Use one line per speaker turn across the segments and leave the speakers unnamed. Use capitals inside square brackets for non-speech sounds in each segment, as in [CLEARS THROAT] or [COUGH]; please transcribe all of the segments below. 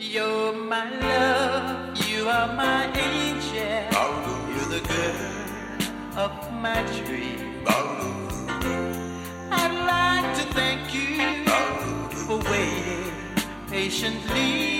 You're my love, you are my angel. You're the girl of my dream. I'd like to thank you for waiting patiently.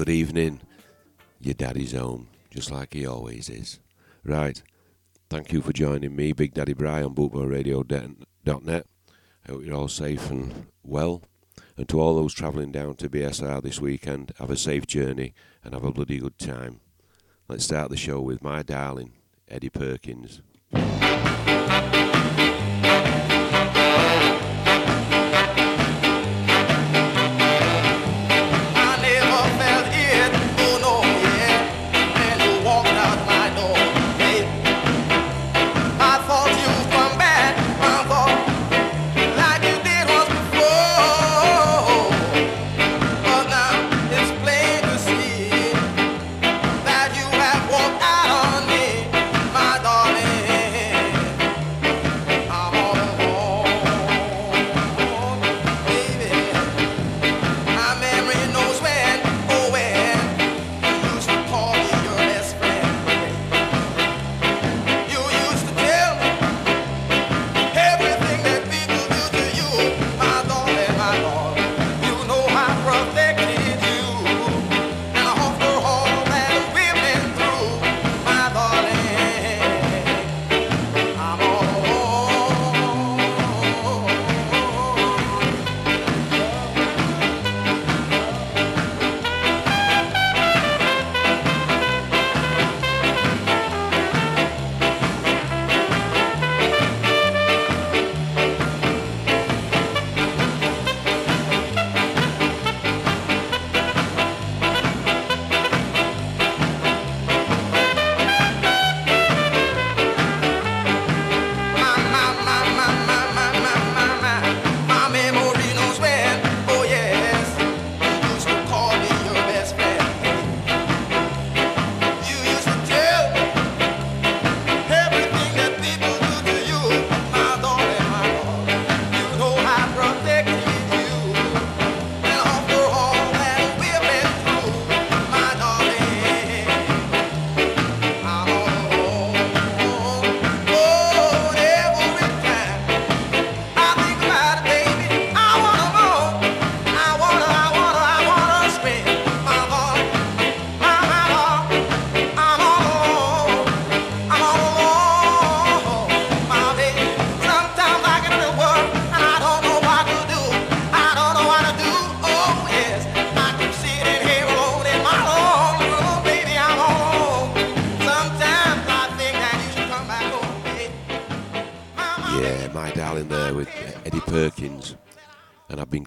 Good evening. Your daddy's home, just like he always is. Right. Thank you for joining me, Big Daddy Bry, on bootboyradio.net. I hope you're all safe and well. And to all those travelling down to BSR this weekend, have a safe journey and have a bloody good time. Let's start the show with my darling, Eddie Perkins.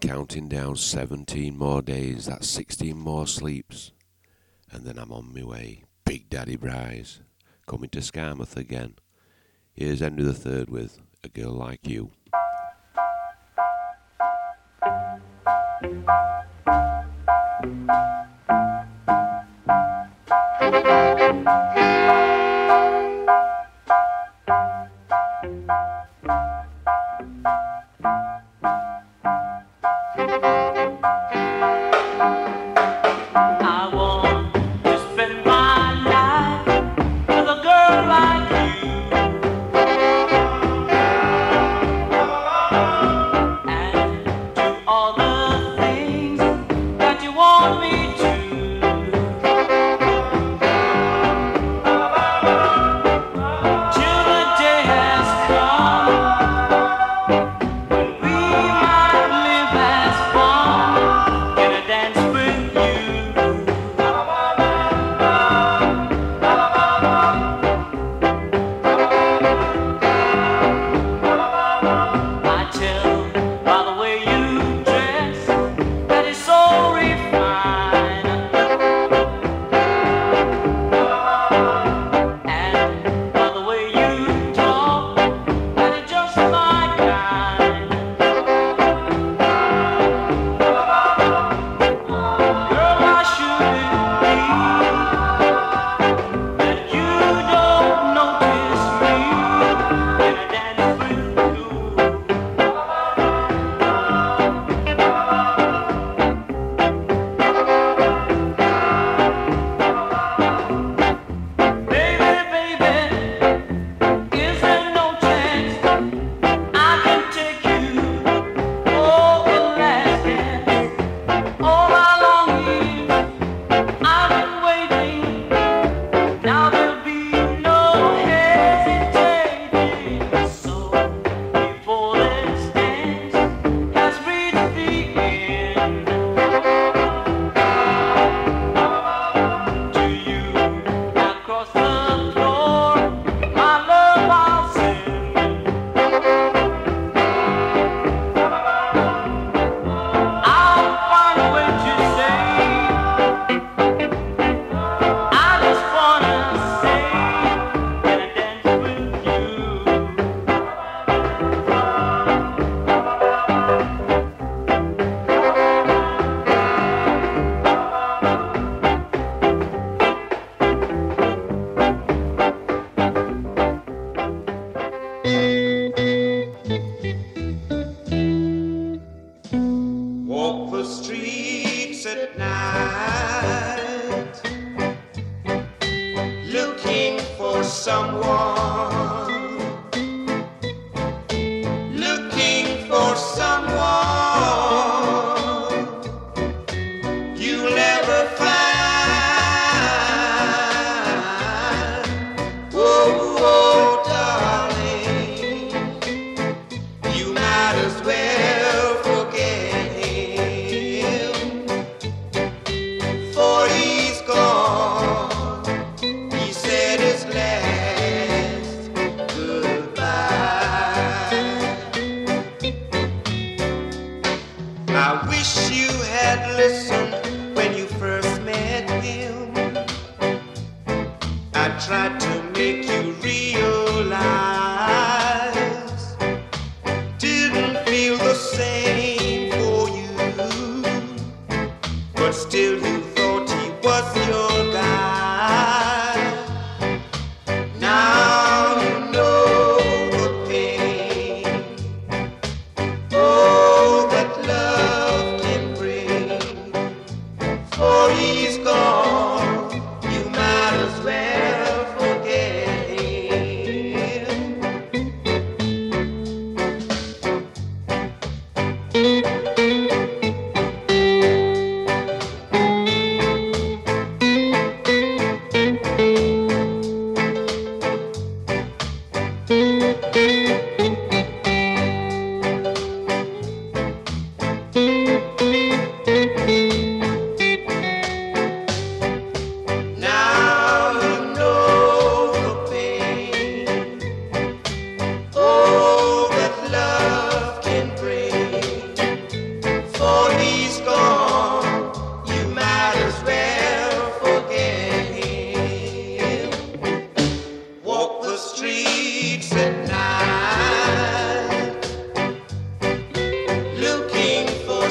counting down 17 more days, that's 16 more sleeps, and then I'm on my way. Big Daddy Bryce coming to Skarmouth again. Here's Henry III with A Girl Like You.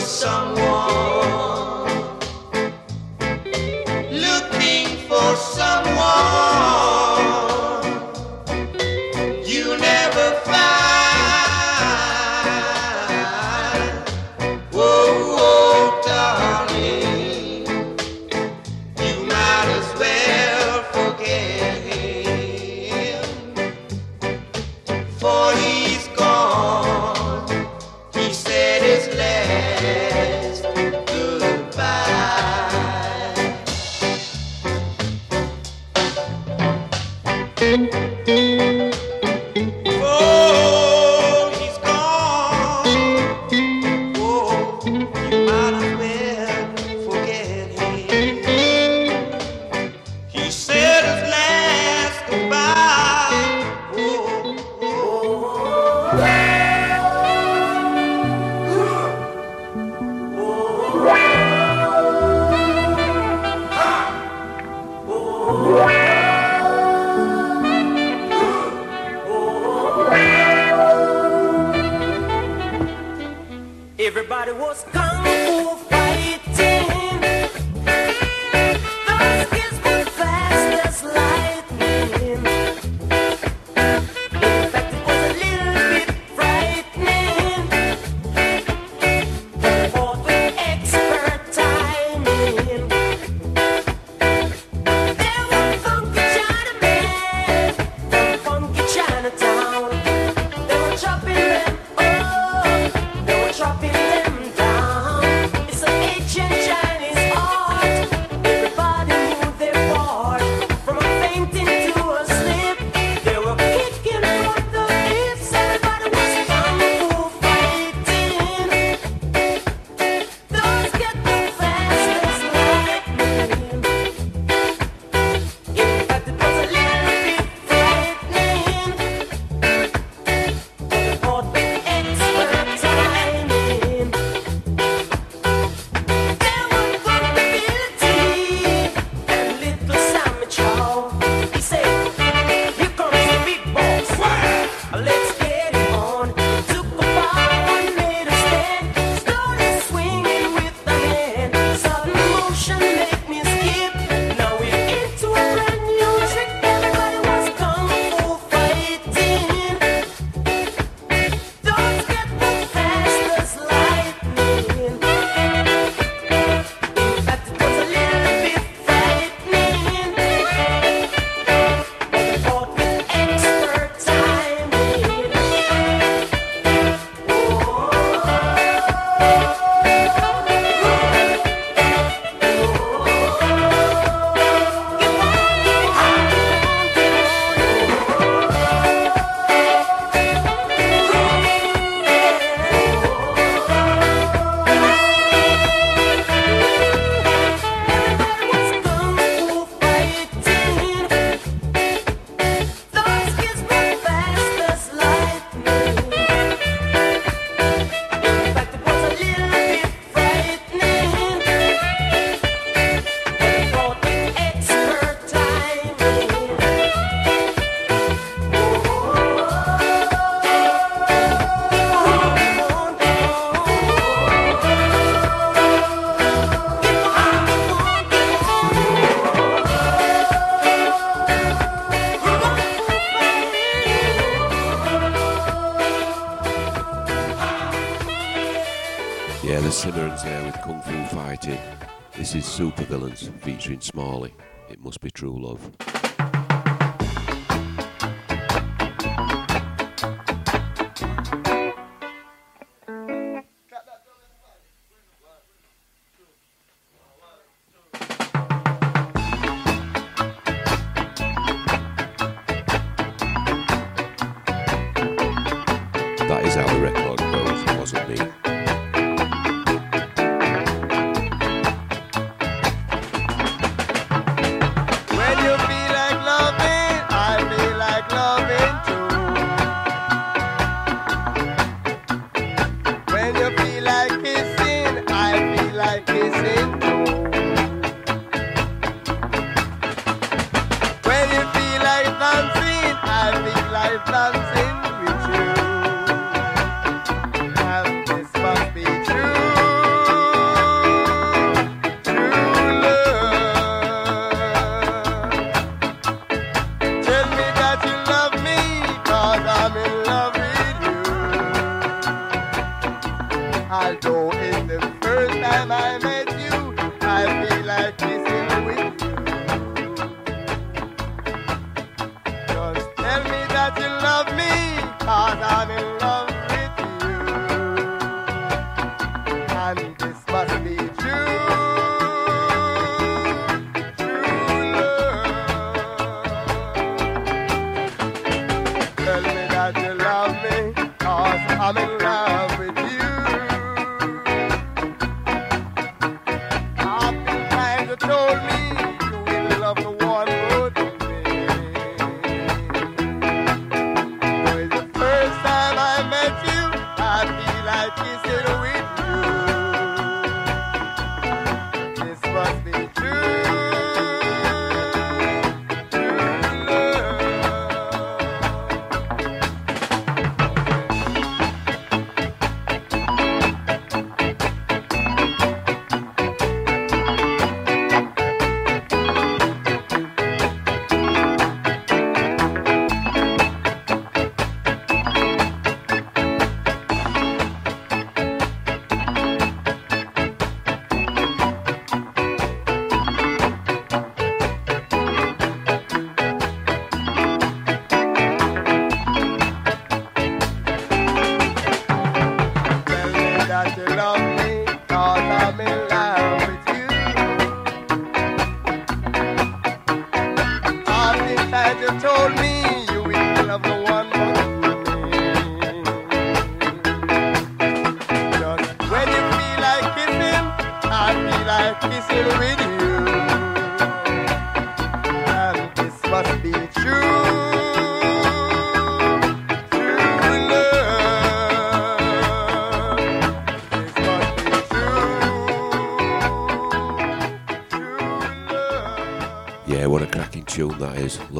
someone.
Cimarron's there with Kung Fu Fighting. This is Super Villains featuring Smalley. It must be true love.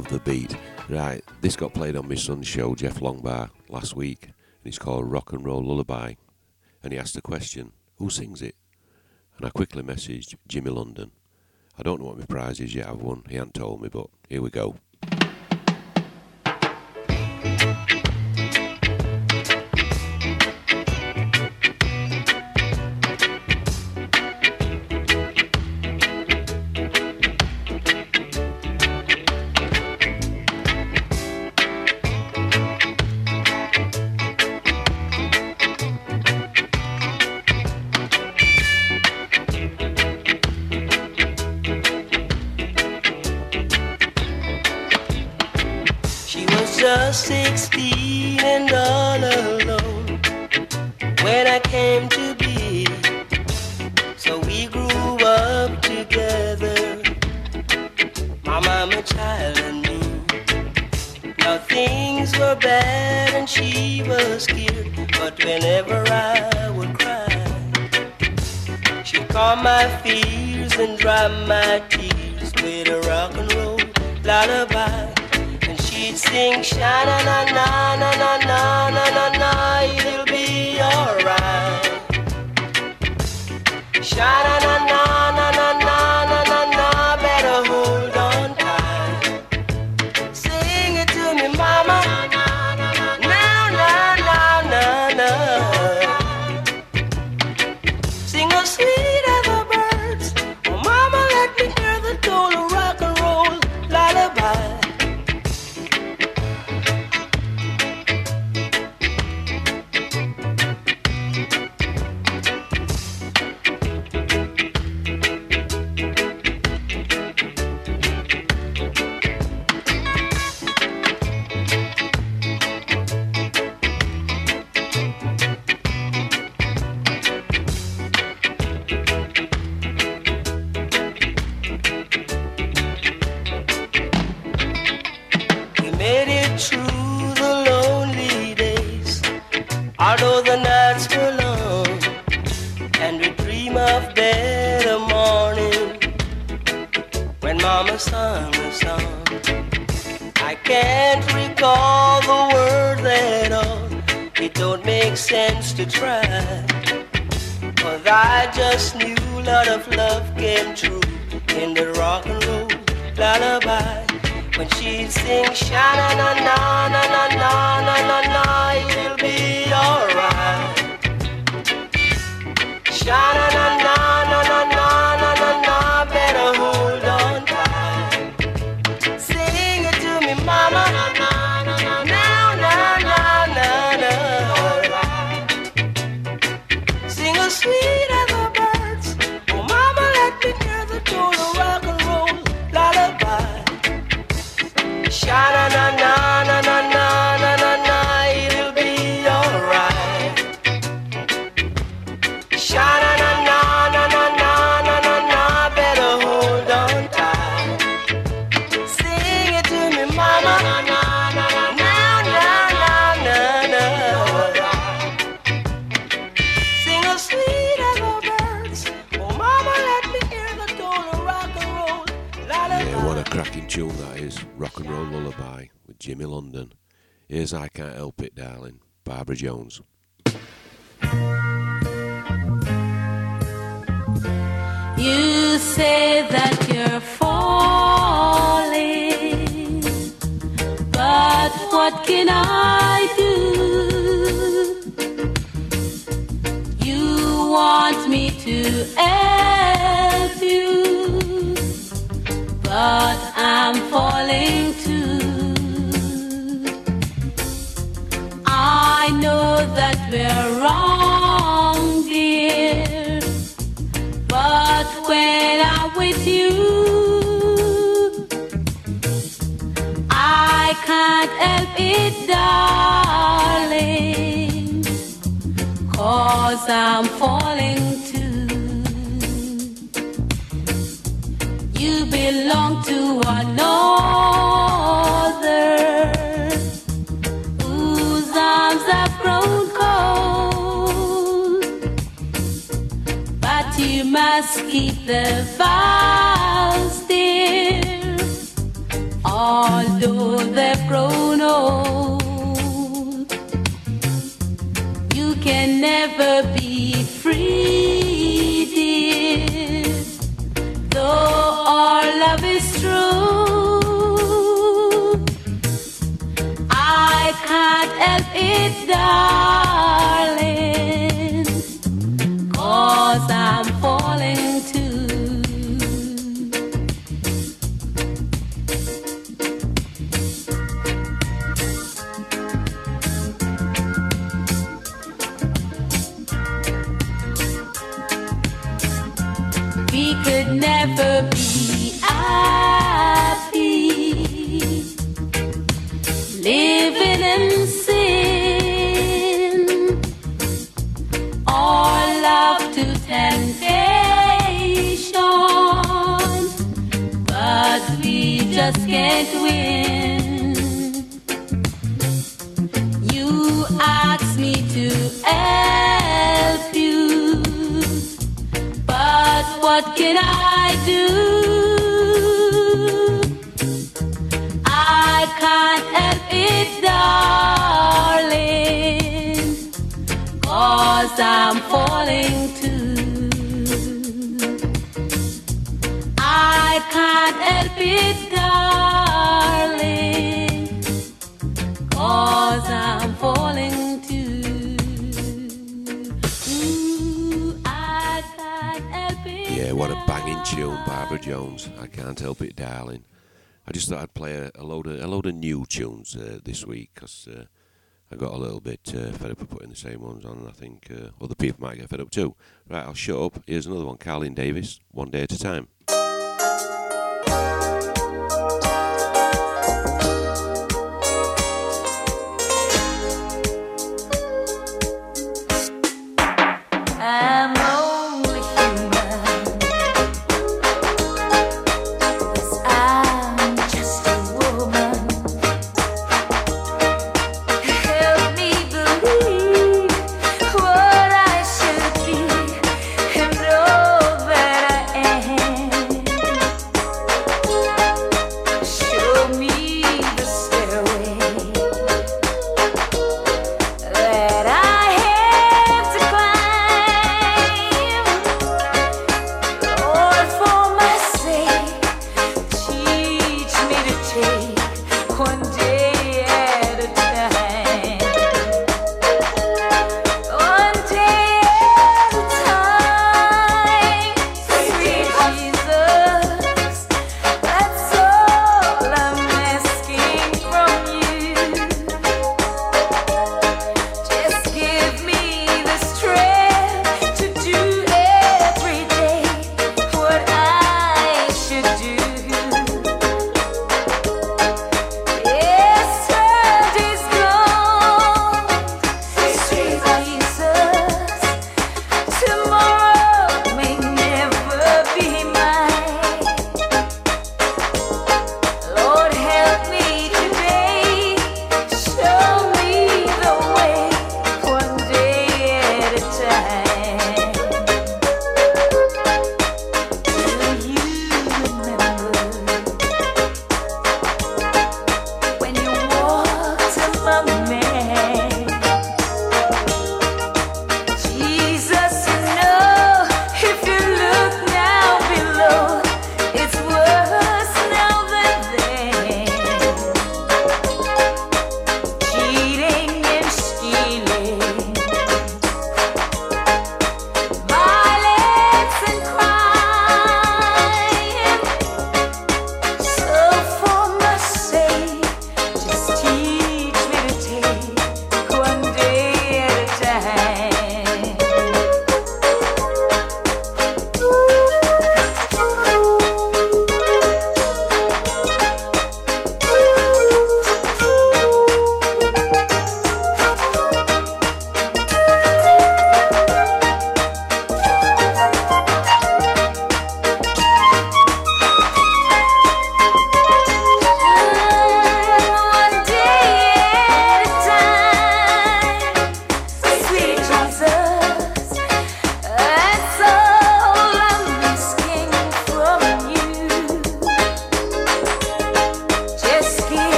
love the
beat. Right, this got played on my son's show, Jeff Longbar, last week, and it's called Rock and Roll Lullaby. And he asked the question, Who sings it? And I quickly messaged Jimmy London. I don't know what my prize is yet, I've won. He hadn't told me, but here we go.
Jones.
You say that you're falling, but what can I we're wrong, dear. But when I'm with you, I can't help it, darling. Cause I'm falling too. You belong to another must keep the vows, dear, although they've grown old. You can never be free, dear, though our love is true. I can't help it, darling. Could can't help it, darling. I
just thought I'd play a, a load of a load of new tunes uh, this week because uh, I got a little bit uh, fed up of putting the same ones on, and I think uh, other people might get fed up too. Right, I'll shut up. Here's another one, Carlene Davis, one day at a time.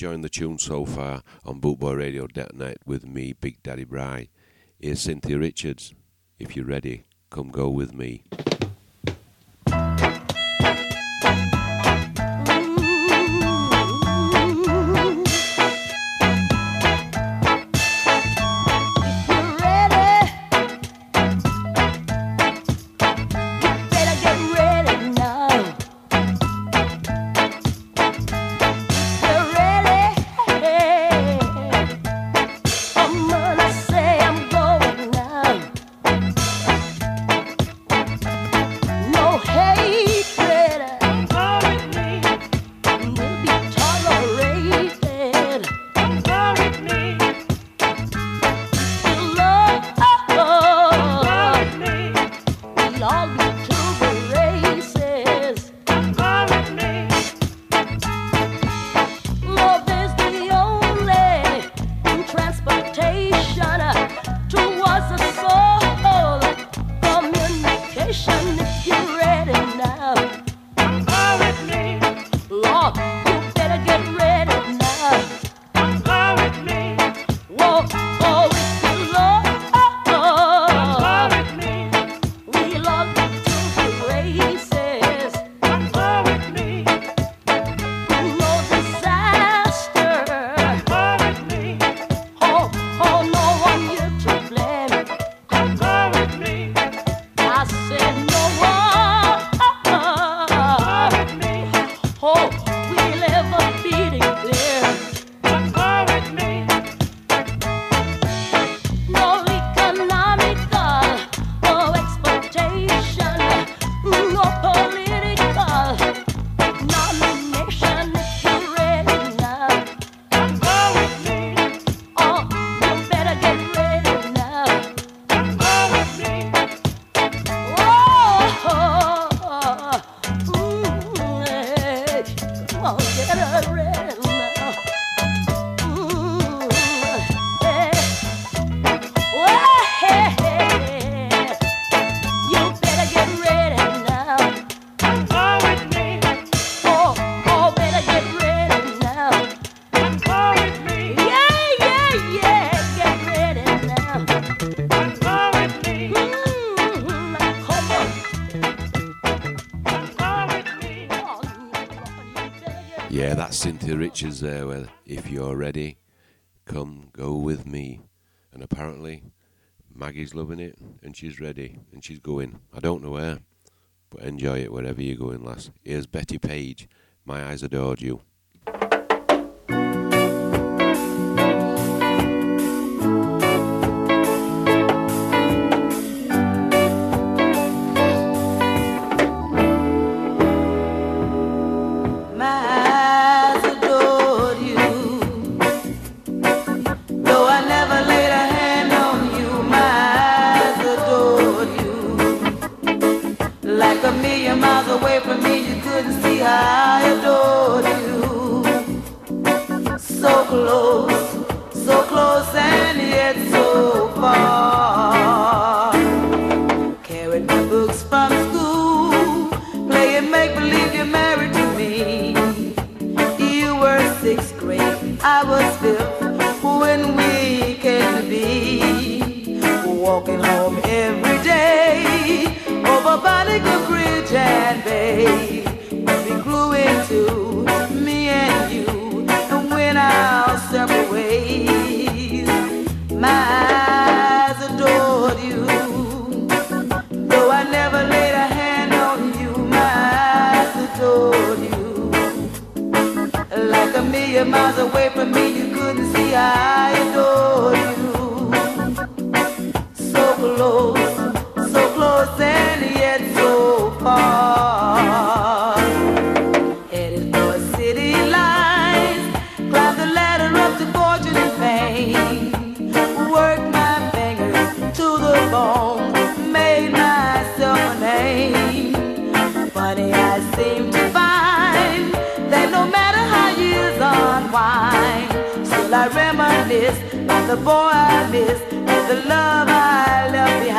enjoying the tune so far on bootboyradio.net with me, Big Daddy Bry. Here's Cynthia Richards. If you're ready, come go with me. pictures there where if you're ready, come go with me. And apparently, Maggie's loving it and she's ready and she's going. I don't know where, but enjoy it wherever you're going, lass. Here's Betty Page. My eyes adored you.
kiss and
the love I love you.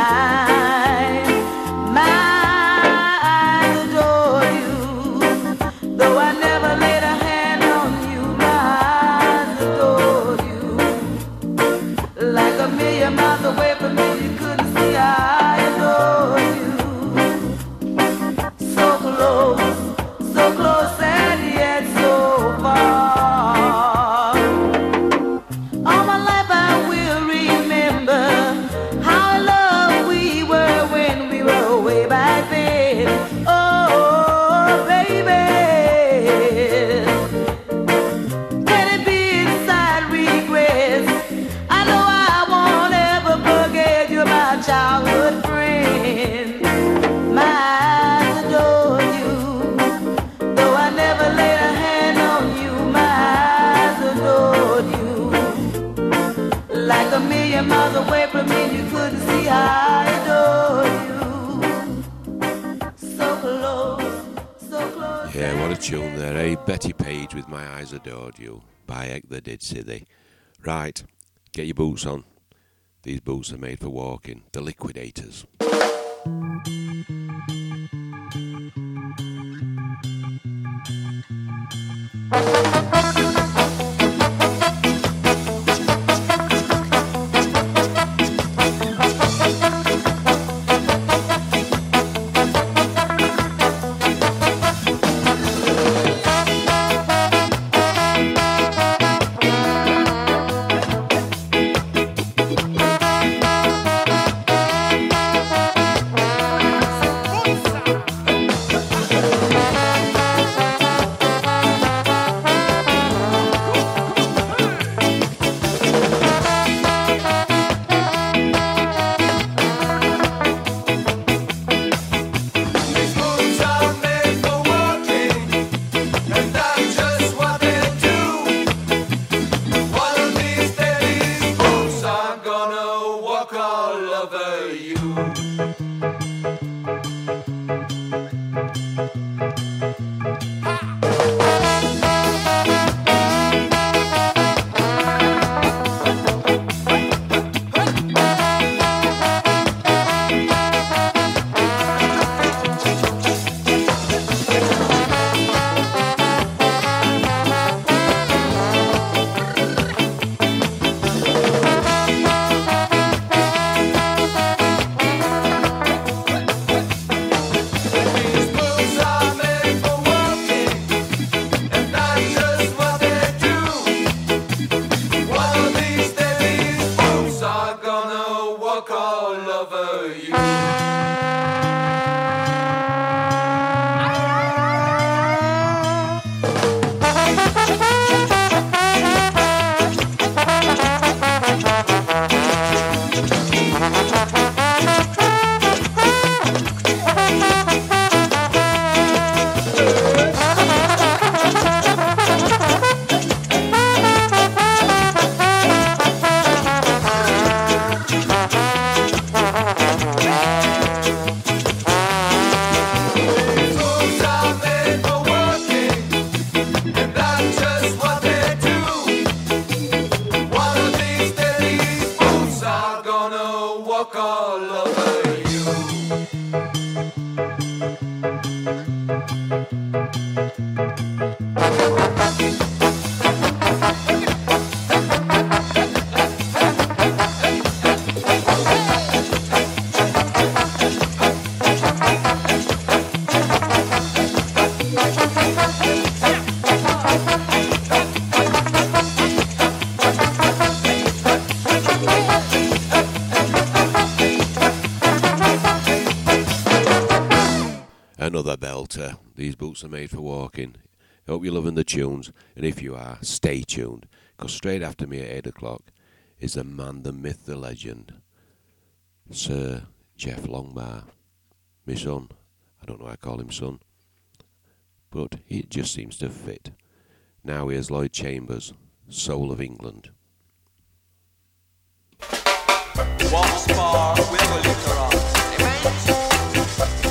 audio. By heck, they did, see
the Right, get your boots on. These boots are made for walking. The liquidators.
Are Made for Walking.
I hope you're loving the tunes, and if you are, stay tuned, because straight after me at 8 o'clock is the man, the myth, the legend,
Sir Jeff Longbar. My son. I don't know why I call him son, but it just seems to fit. Now here's Lloyd Charmers, Soul of England.
Once more,
we.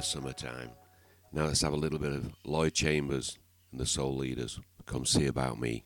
the summertime. Now let's have a little bit of Lloyd Charmers and the Soul Leaders. Come see about me.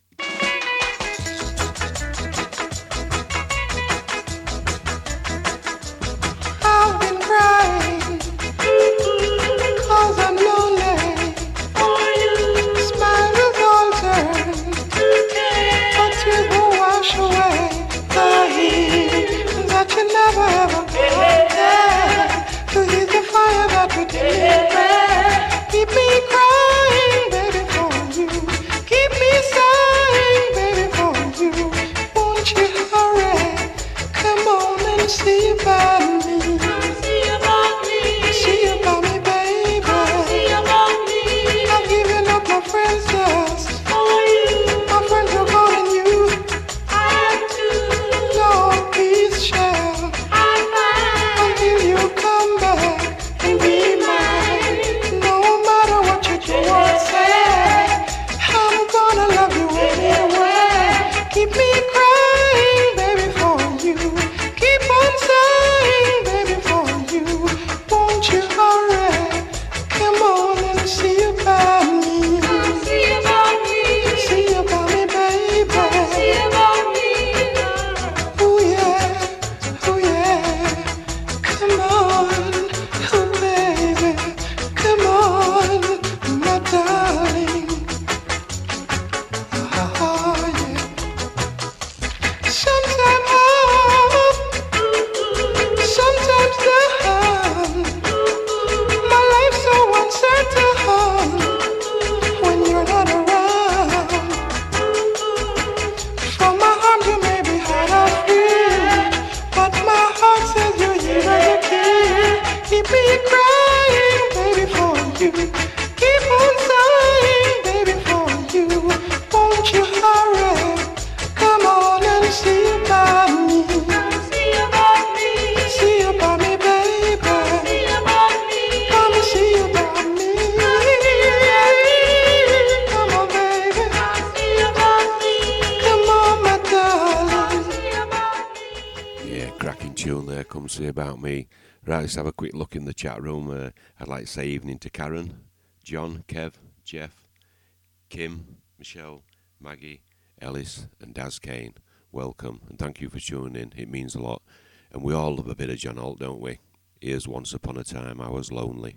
like to say evening to Karen, John, Kev, Jeff, Kim, Michelle, Maggie, Ellis, and Daz Kane. Welcome and thank you for tuning in. It means a lot. And we all love a bit of John Holt, don't we? Here's Once Upon a Time I Was Lonely.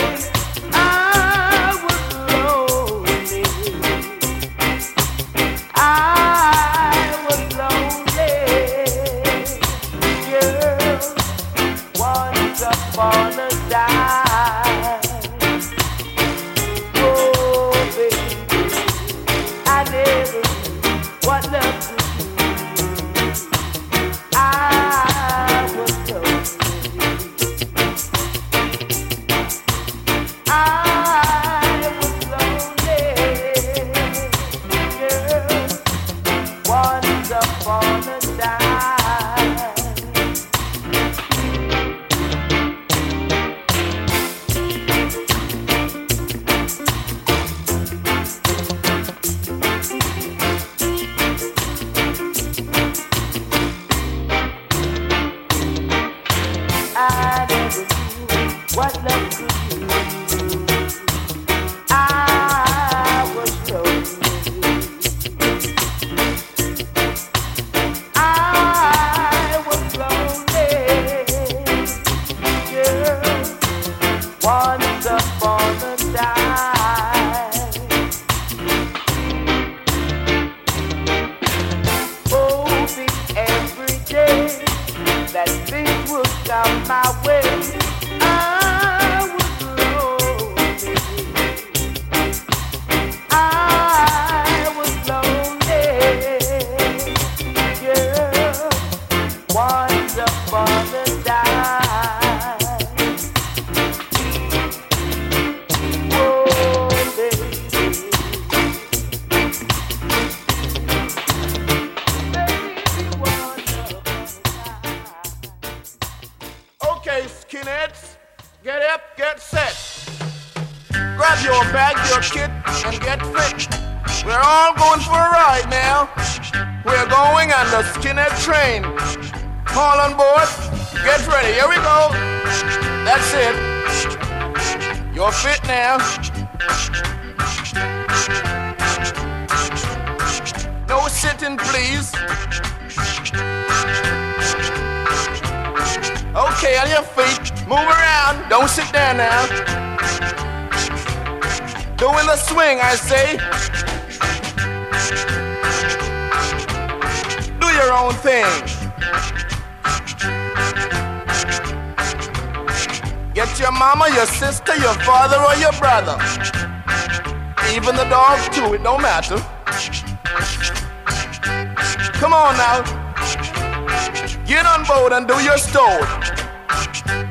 do
your story.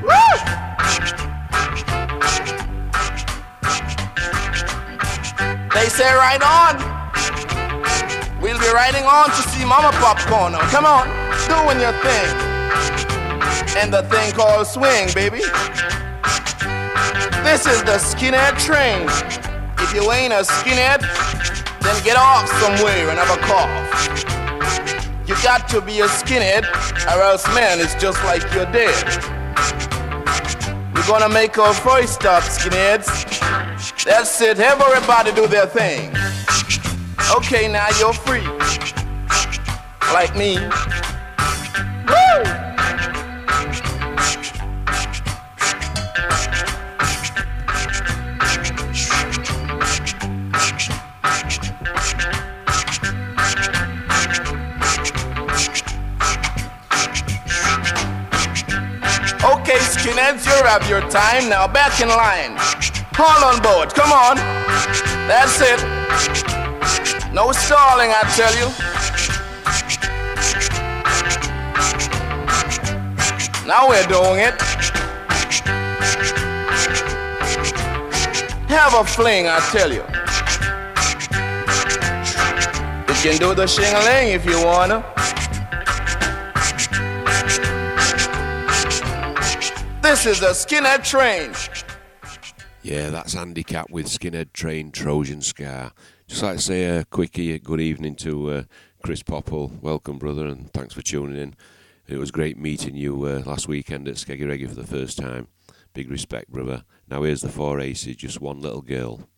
Woo! They say right on. We'll be riding on to see Mama Popcorn. Come on, doing your thing. And the thing called swing, baby. This is the skinhead train. If you ain't a skinhead, then get off somewhere and have a cough. You got to be a skinhead, or else, man, it's just like you're dead. We're gonna make our first stop, skinheads. That's it, have everybody do their thing. Okay, now you're free. Like me. Have your time. Now back in line. All on board. Come on. That's it. No stalling, I tell you. Now we're doing it. Have a fling, I tell you. You can do the shing-a-ling if you wanna. This is a skinhead train.
Yeah, that's Andy Capp with Skinhead Train Trojan Ska. Just like to say a quickie good evening to uh, Chris Popple. Welcome, brother, and thanks for tuning in. It was great meeting you uh, last weekend at Skeggy for the first time. Big respect, brother. Now here's the four aces, just one little
girl.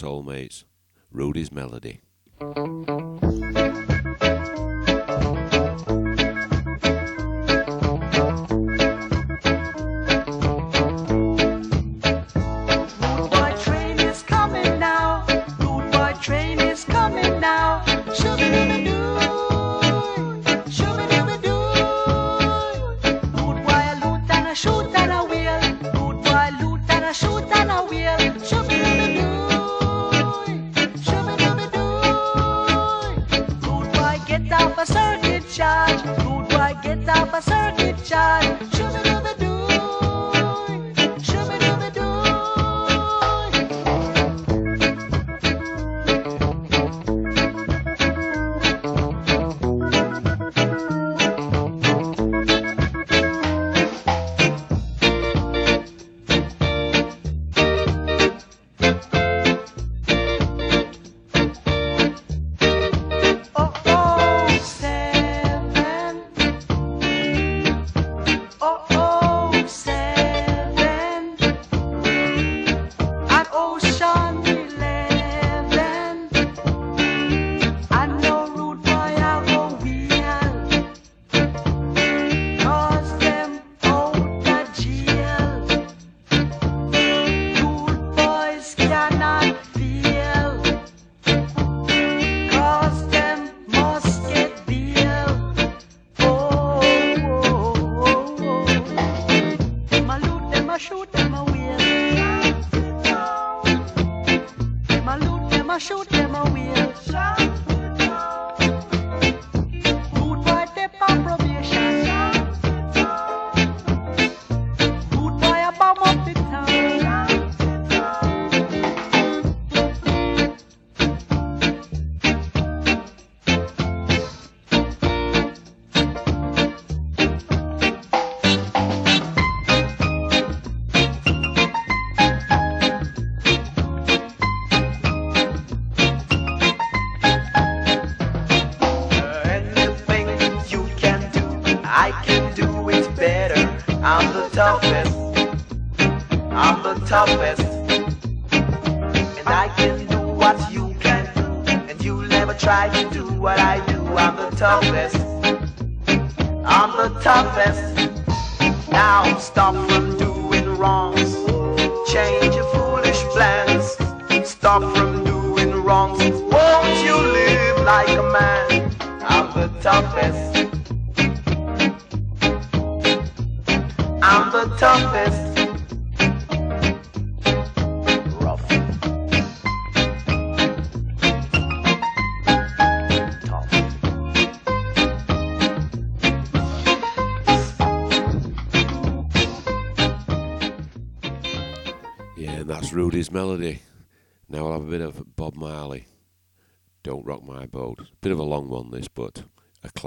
Tosh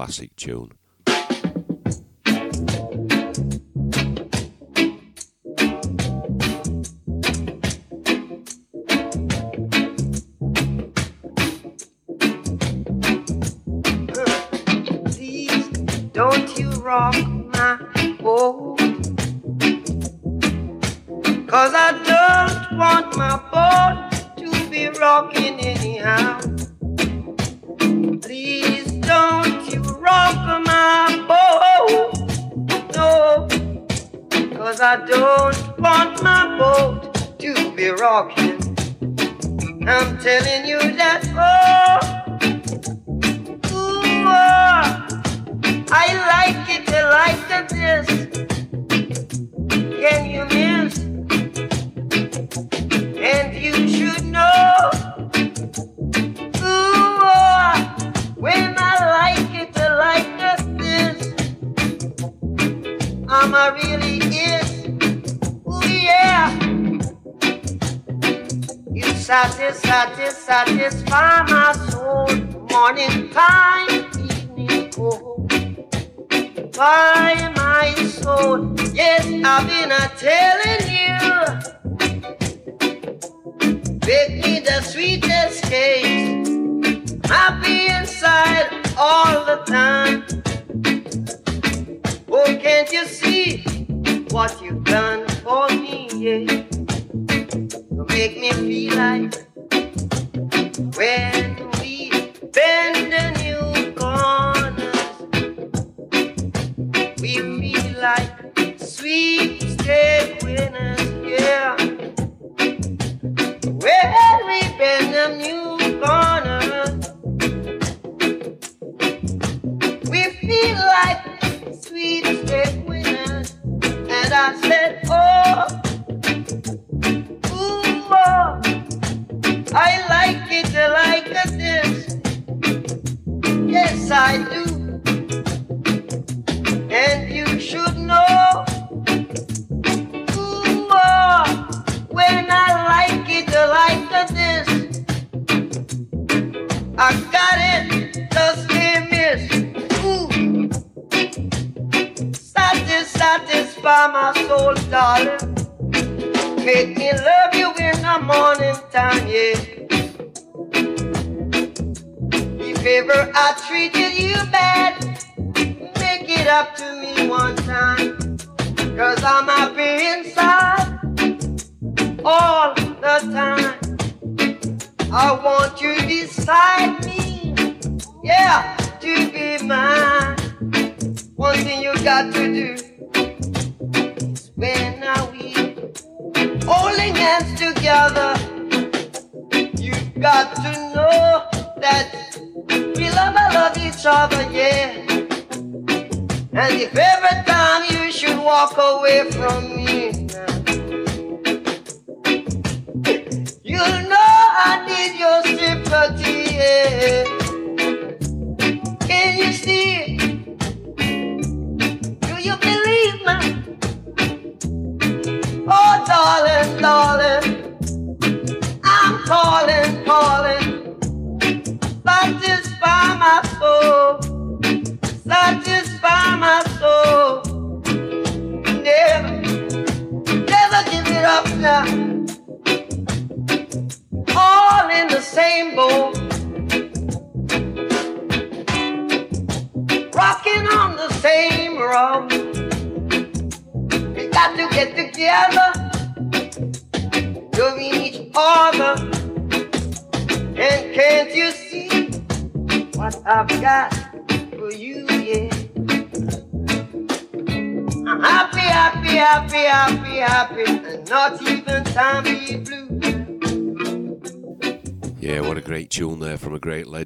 classic tune.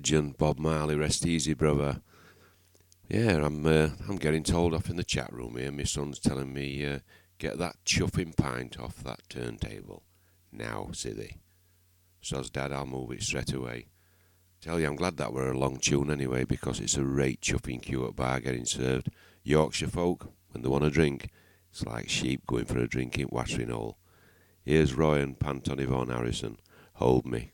Legend, Bob Marley. Rest easy, brother. Yeah, I'm uh, I'm getting told off in the chat room here. My son's telling me uh, get that chuffing pint off that turntable now, silly. So's dad, I'll move it straight away. Tell you, I'm glad that were a long tune anyway because it's a rate chuffing queue at bar getting served. Yorkshire folk, when they want a drink, it's like sheep going for a drink in watering hole. Here's Roy and Panton Yvonne Harrison. Hold me.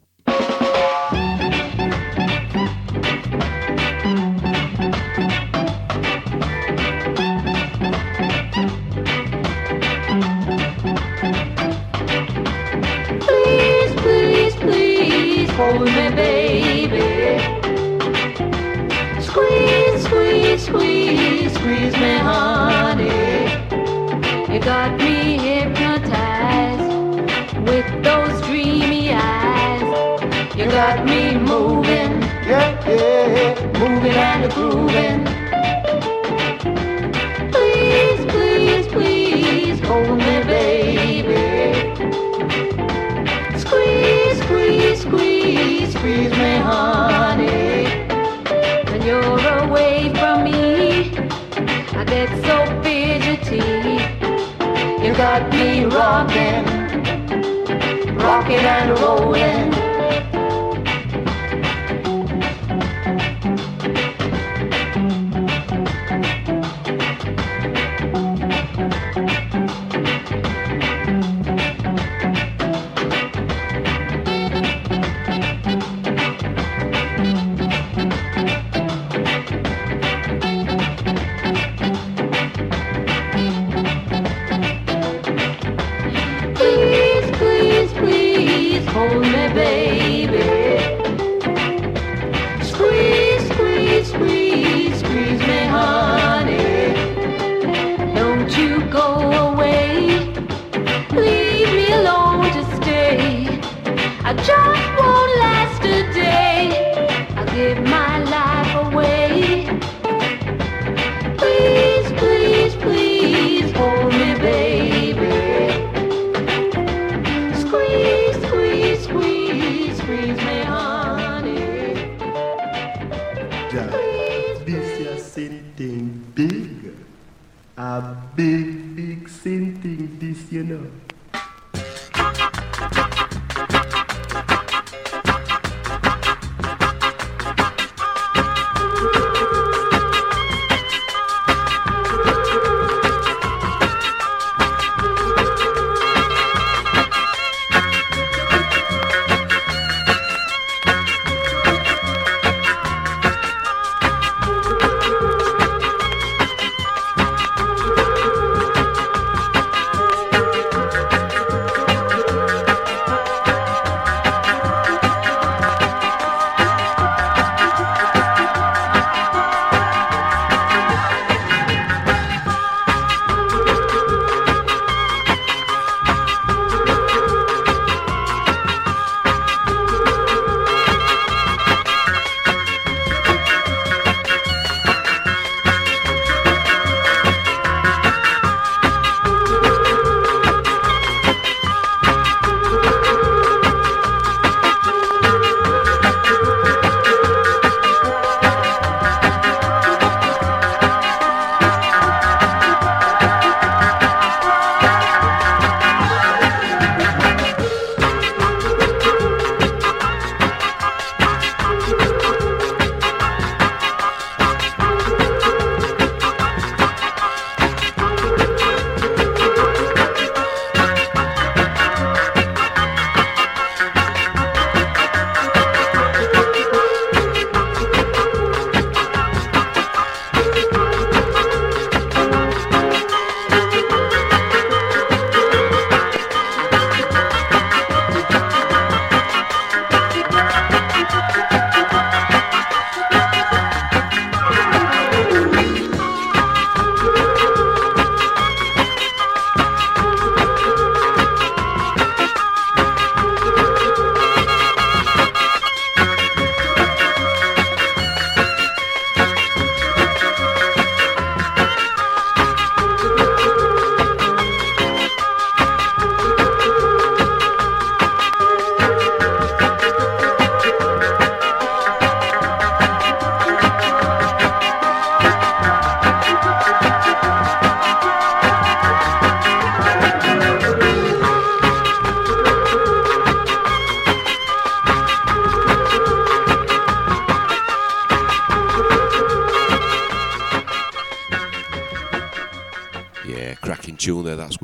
Yeah, moving and grooving. Please, please, please hold me, baby. Squeeze, squeeze, squeeze, squeeze me, honey. When you're away from me, I get so fidgety. You got me rocking, rocking and rolling.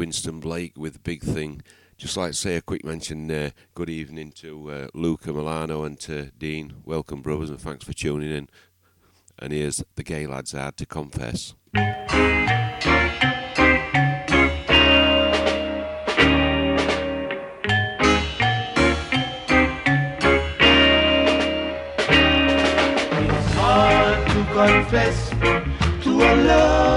Winston Blake with Big Thing. Just like to say a quick mention, uh, good evening to uh, Luca Milano and to Dean. Welcome, brothers, and thanks for tuning in. And here's the Gaylads hard to confess.
It's hard to confess to a love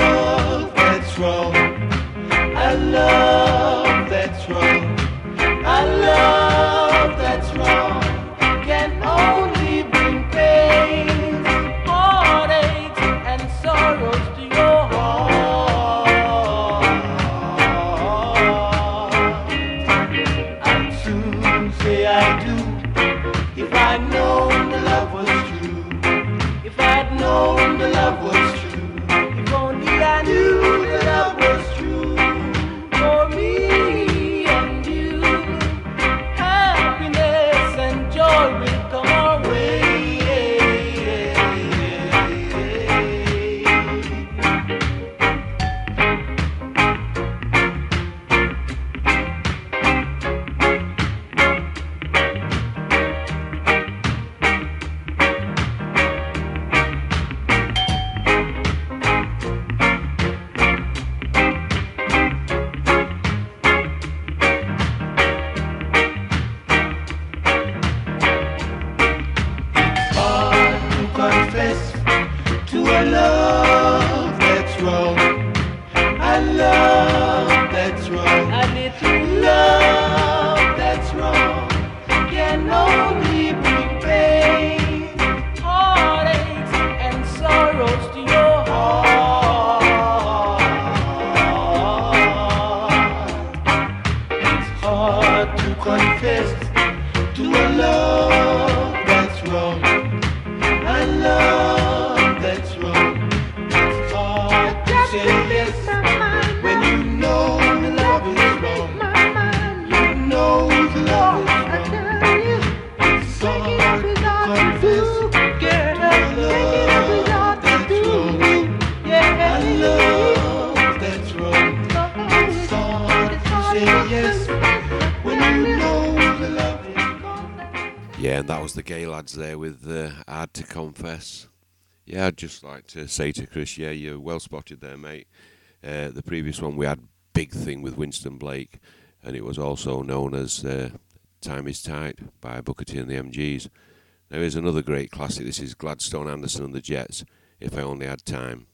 just like to say to Chris, yeah, you're well spotted there, mate. Uh, the previous one we had Big Thing with Winston Blake, and it was also known as uh, Time is Tight by Booker T and the MGs. Now here's another great classic. This is Gladstone Anderson and the Jets, If I Only Had Time.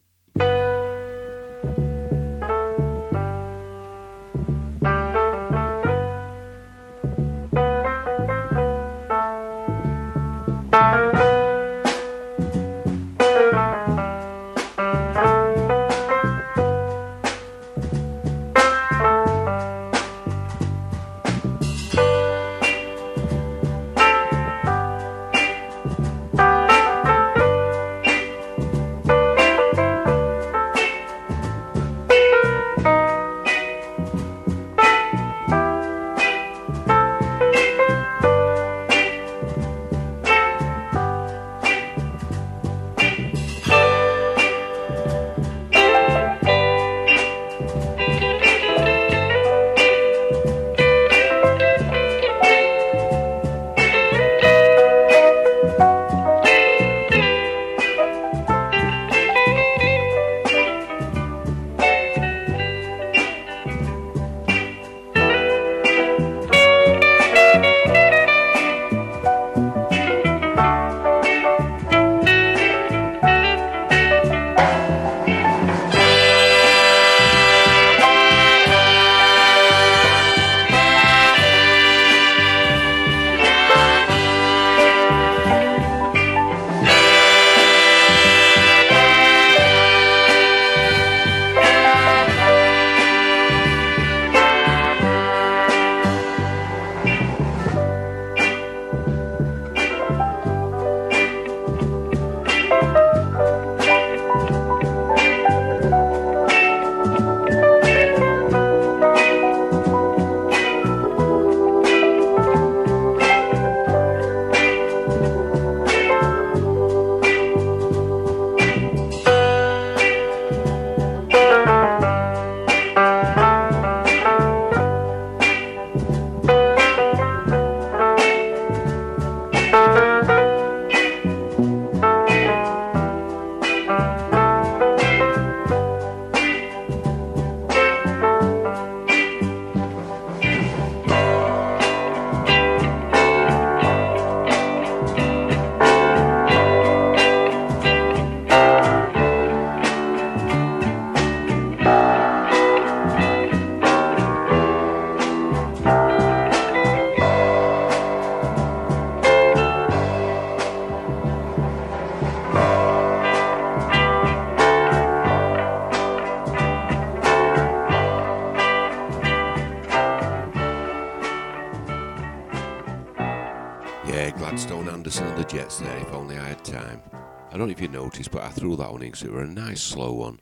I don't know if you noticed, but I threw that one in because it was a nice slow one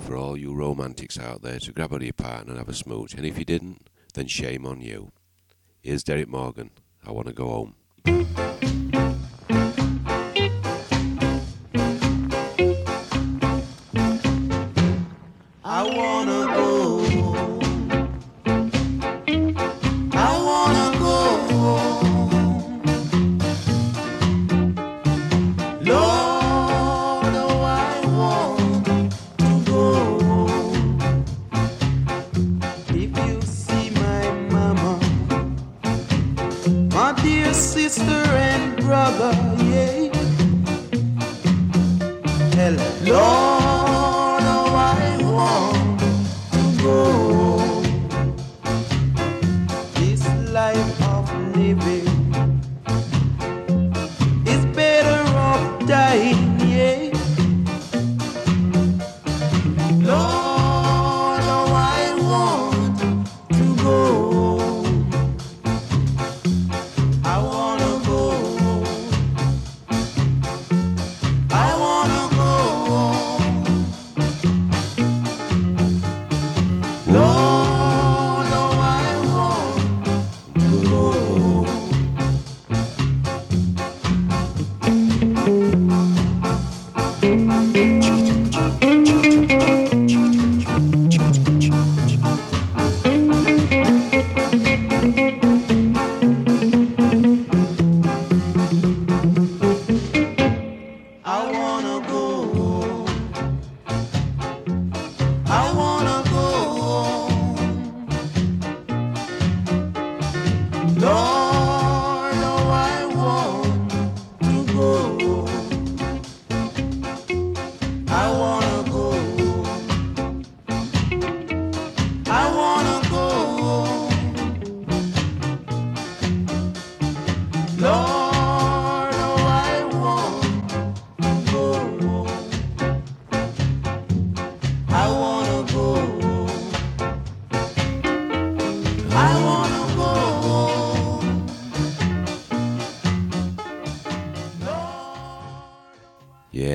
for all you romantics out there to grab on your partner and have a smooch. And if you didn't, then shame on you. Here's Derek Morgan. I want to go home.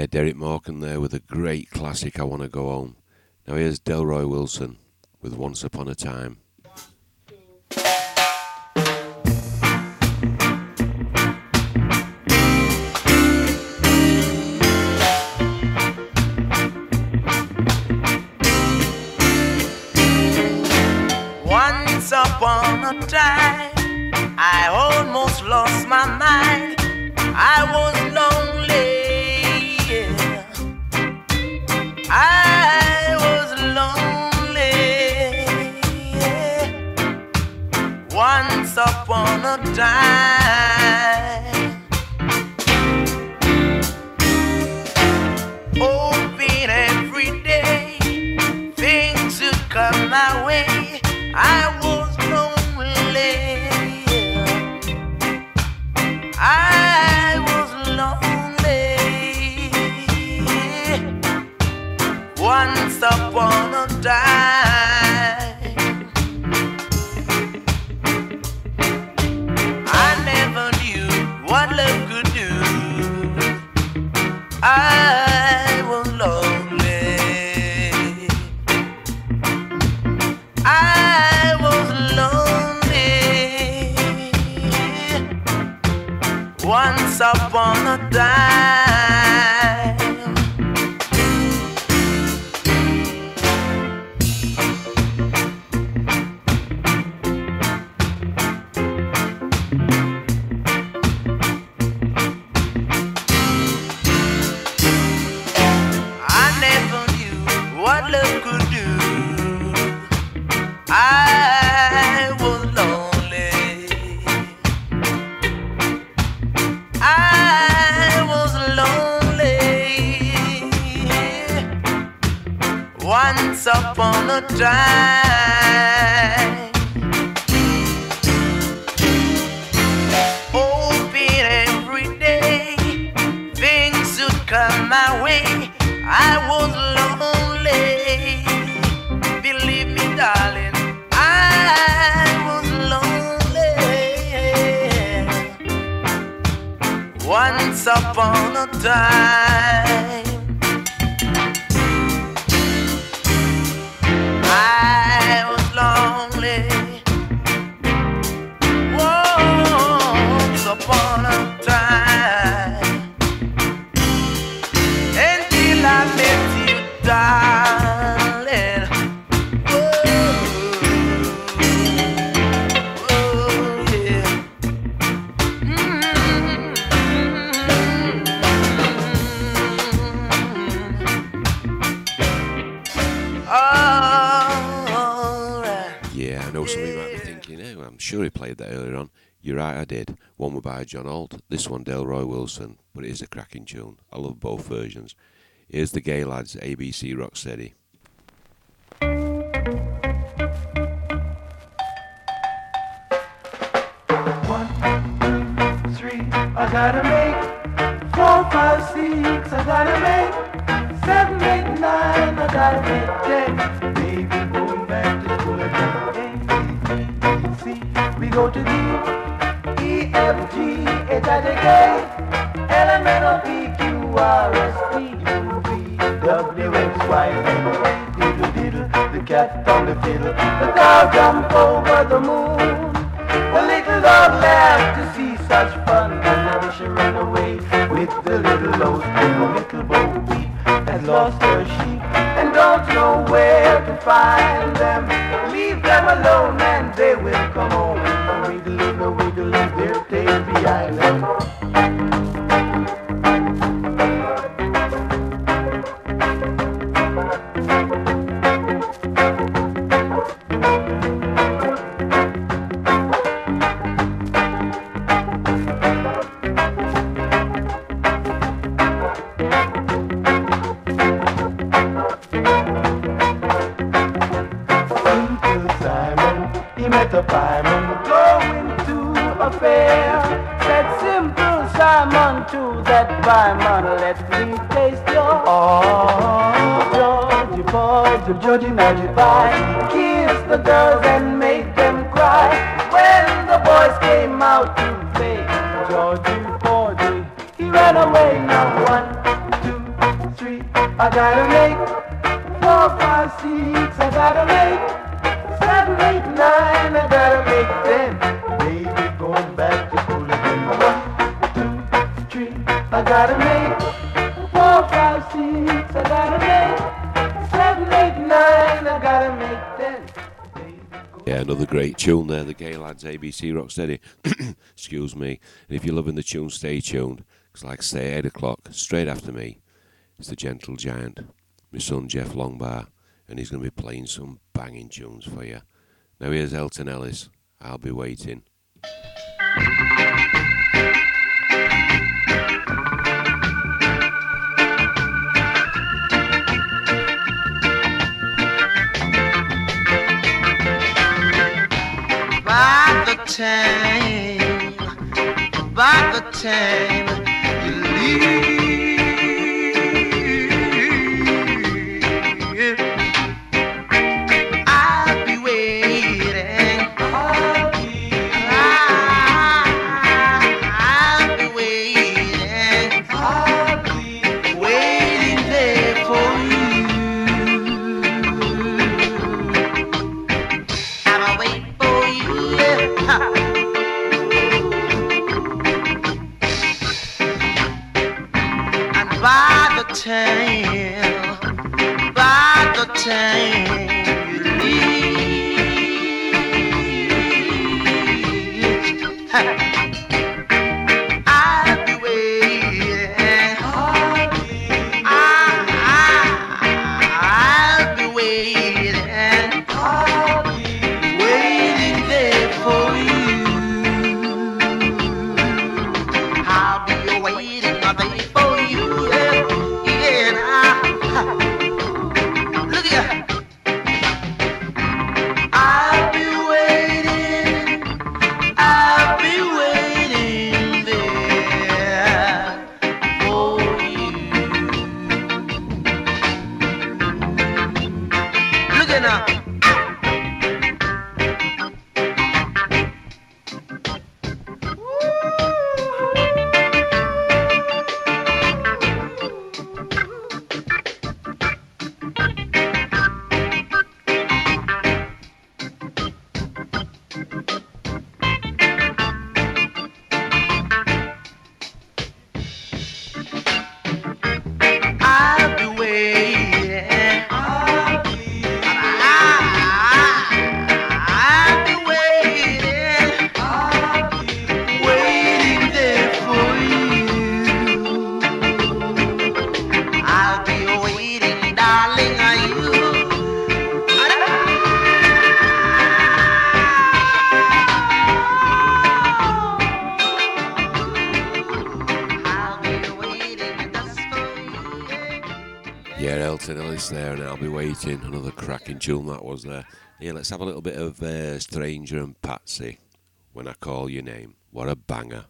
Derek Morgan there with a great classic, I Want to Go Home. Now here's Delroy Wilson with Once Upon a Time.
Did. By John Holt, this one Delroy Wilson, but it is a cracking tune. I love both versions. Here's the Gaylads, ABC Rocksteady.
three, I gotta make four, five, six, I gotta make seven, eight, nine, I gotta make ten. Baby, going back to school again. A, B, C, we go to D, F, G, H, I, J, K, L, M, N, O, P, Q, R, S, T, U, V, W, X, Y, Z, diddle, diddle, the cat on the fiddle, the cow jump over the moon. The little dog laughed to see such fun, and now she ran away with the little old the little Bo Peep has lost her sheep and don't know where to find them. Leave them alone and they will come home. Wiggling, a wiggling their tail behind them.
Lads ABC Rocksteady. [CLEARS THROAT] Excuse me. And if you're loving the tune, stay tuned. Because, like say, 8 o'clock, straight after me, it's the Gentle Giant, my son Jeff Longbar, and he's going to be playing some banging tunes for you. Now, here's Alton Ellis. I'll be waiting.
Time, by the time you leave,
brilliant tune that was there. Yeah, let's have a little bit of uh, Stranger and Patsy. When I call your name, what a banger!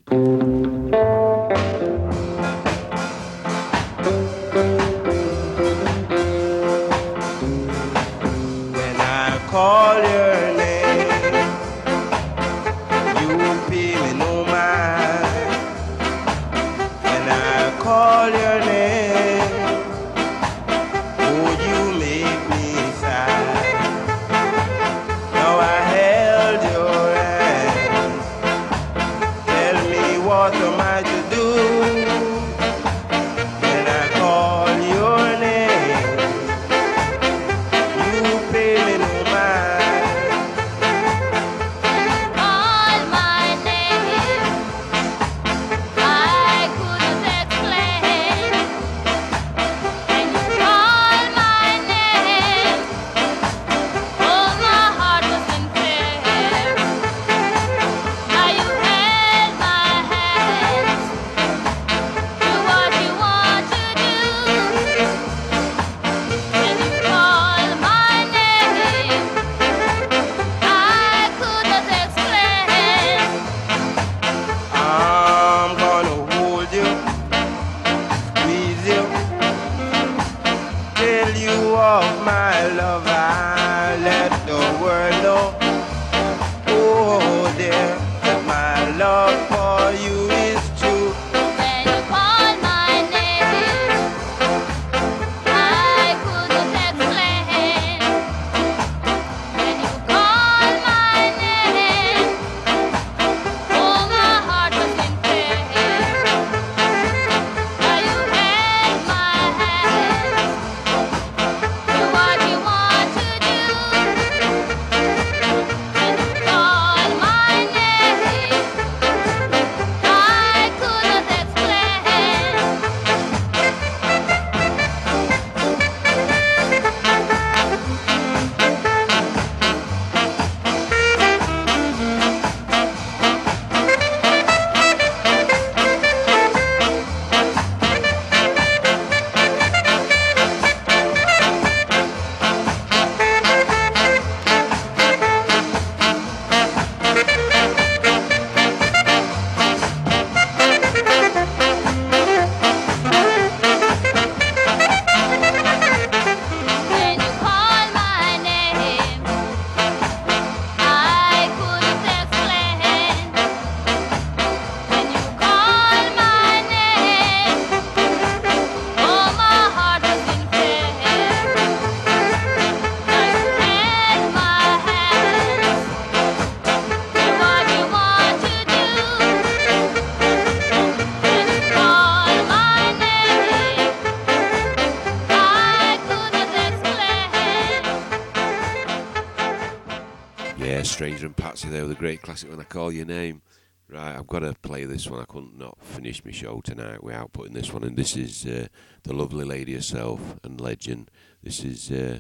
Stranger and Patsy there with a great classic when I call your name. Right, I've got to play this one. I couldn't not finish my show tonight without putting this one. And this is uh, the lovely lady herself and legend. This is uh,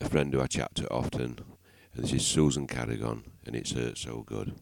a friend who I chat to often. And this is Susan Cadogan, and it's Hurt So Good.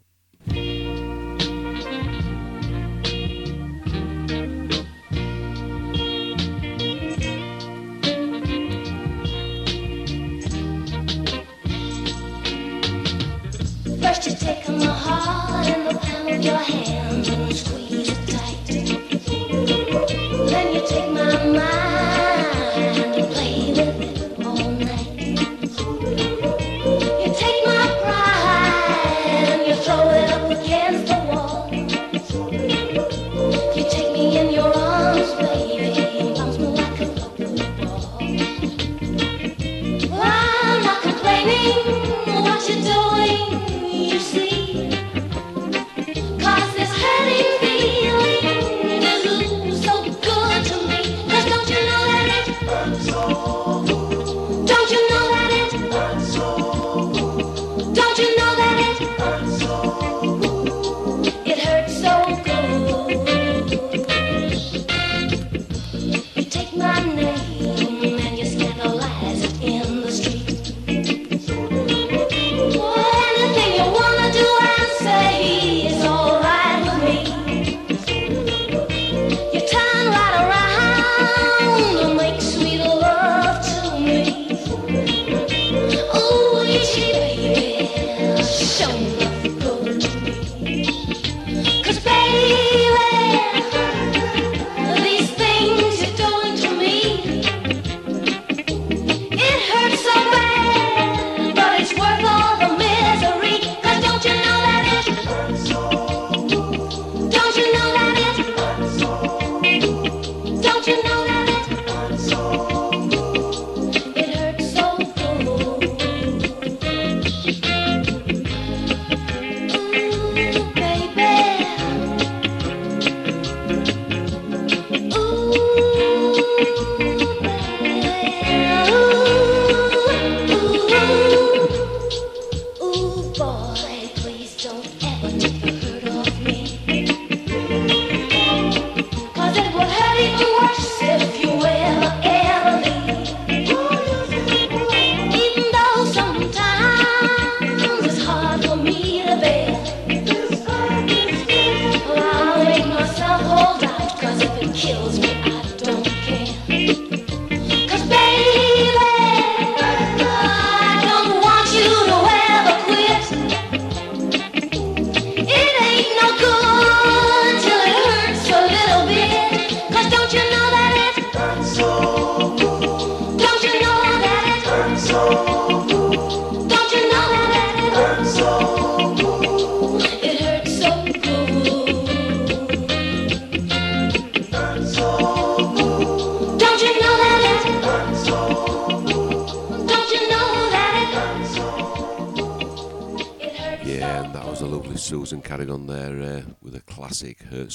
you.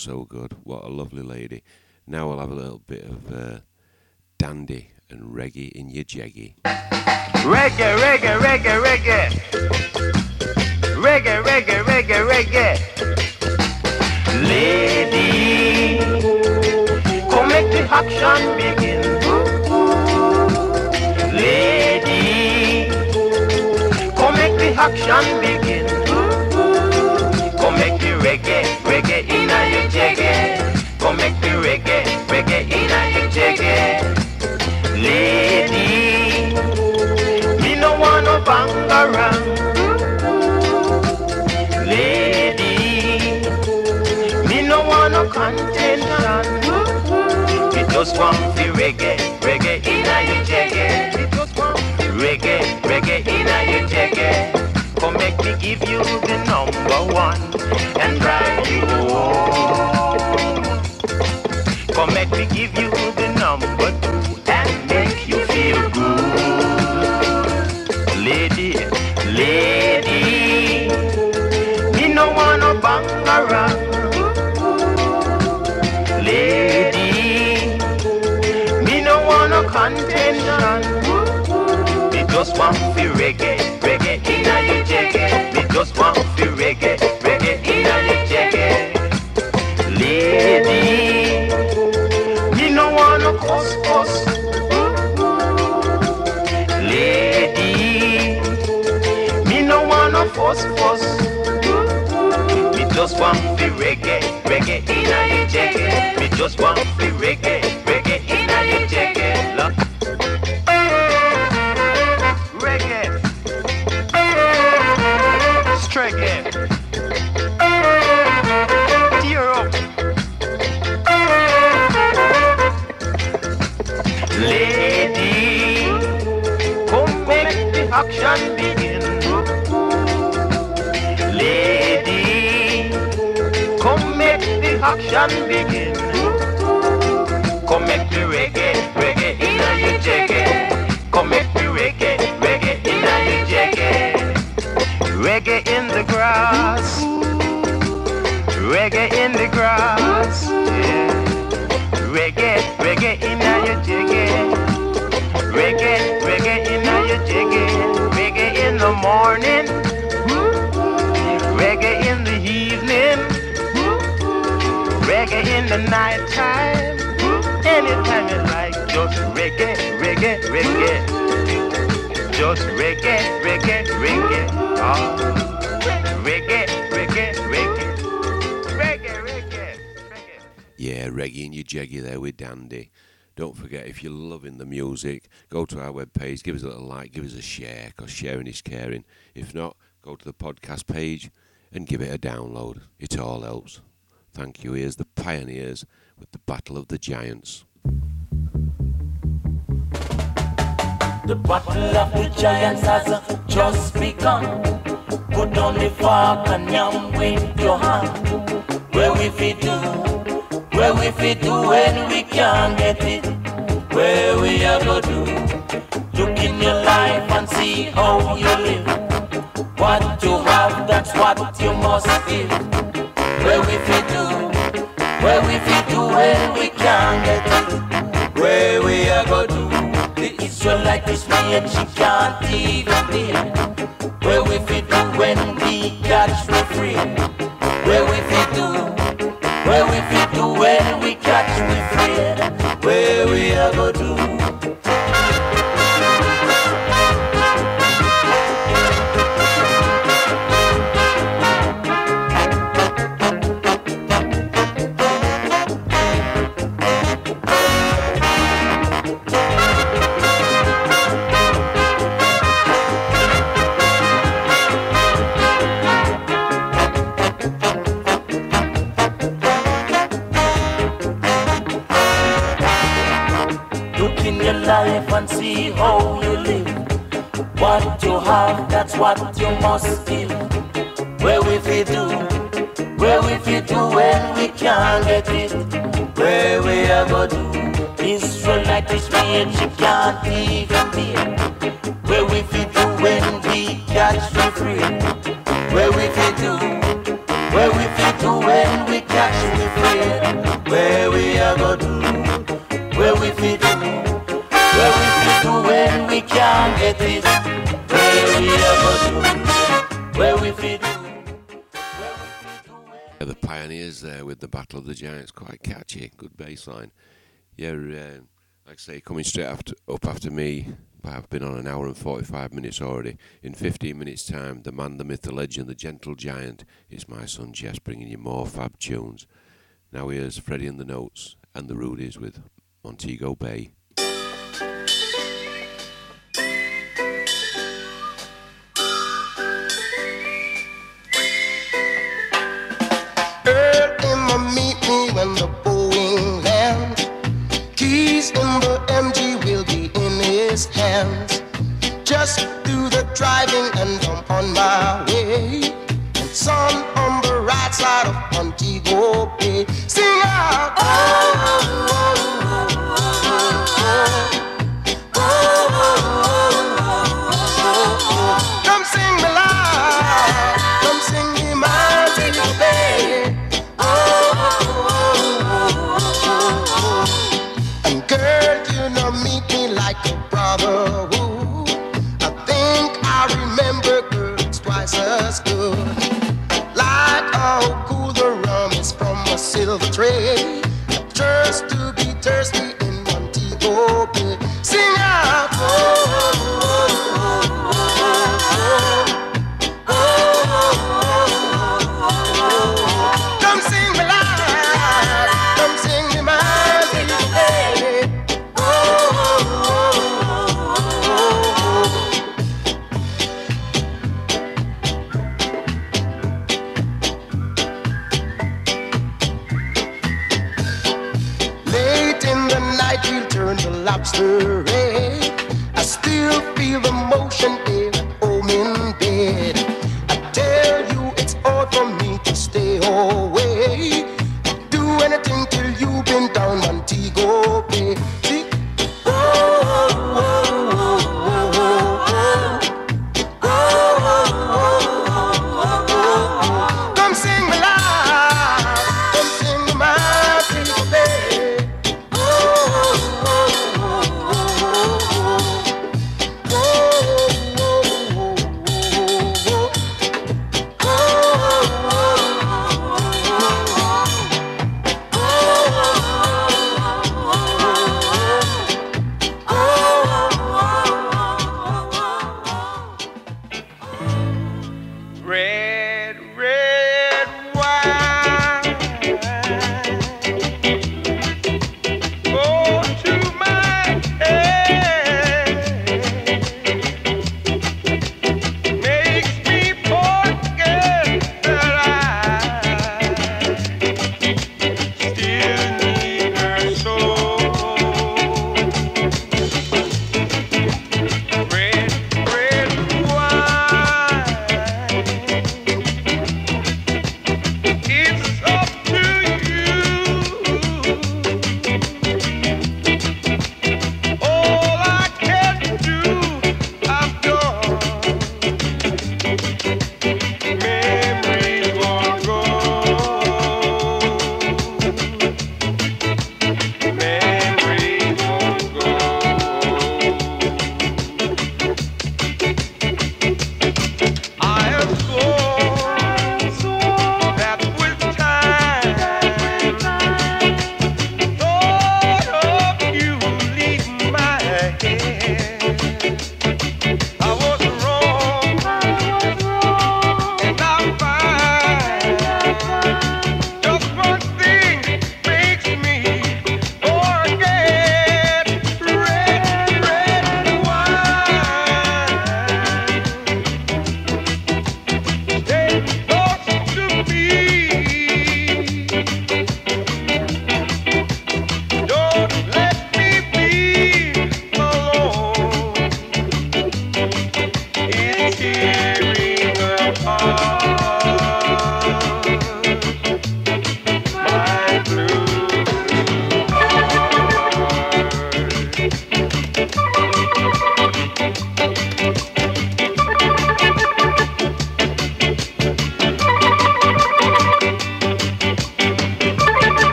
So Good. What a lovely lady. Now we'll have a little bit of uh, dandy and reggae in your jeggy.
Reggae, reggae, reggae, reggae. Reggae, want the reggae, reggae in your just reggae, reggae in your jaggy. Come make me give you reggae action begin. Come make the reggae, reggae in your jaggy. Come make the reggae, reggae in your jaggy. Reggae in the grass. Reggae in the grass. Yeah. Reggae. Just reggae, reggae, reggae. Oh. Reggae, reggae, reggae. Reggae, reggae. reggae.
Yeah, reggae and your jeggy there with Dandy. Don't forget, if you're loving the music, go to our webpage, give us a little like, give us a share, because sharing is caring. If not, go to the podcast page and give it a download. It all helps. Thank you. Here's the Pioneers with the Battle of the Giants.
The battle of the giants has just begun. Put on the fork and yam with your hand. Where we fit do, where we fit do when we can't get it. Where we are go do. Look in your life and see how you live. What you have, that's what you must give. Where we fit do, where we fit do when we can't get it. Where we are go do. The Israelite is me and she can't even bear. Where we fit do when we catch we free. Where we fit do, where we fit do when we catch we free. Where we go do. life and see how you live. What you have, that's what you must give. Where if we do, where if we do when we can't get it, where we are gonna do. Israelite is me and she can't even be. Where if we do when we catch for free, where if we do, where if we do when we catch for free. we can get where we ever do,
where we the Pioneers there with the Battle of the Giants, quite catchy, good bass line. Yeah, uh, like I say, coming straight after, up after me, I've been on an hour and 45 minutes already. In 15 minutes' time, the man, the myth, the legend, the gentle giant, it's my son Jess bringing you more fab tunes. Now here's Freddie and the Notes and the Rudies with Montego Bay.
When the Boeing lands. Keys in the MG will be in his hands. Just do the driving and I'm on my way. And son on the right side of Montego Bay. Sing out. Oh, like a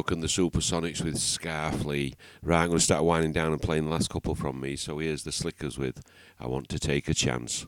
Cook and
the Supersonics with Scarfley. Right, I'm going to start winding down and playing the last couple from me. So here's the Slickers with I Want to Take a Chance.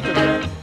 later, man.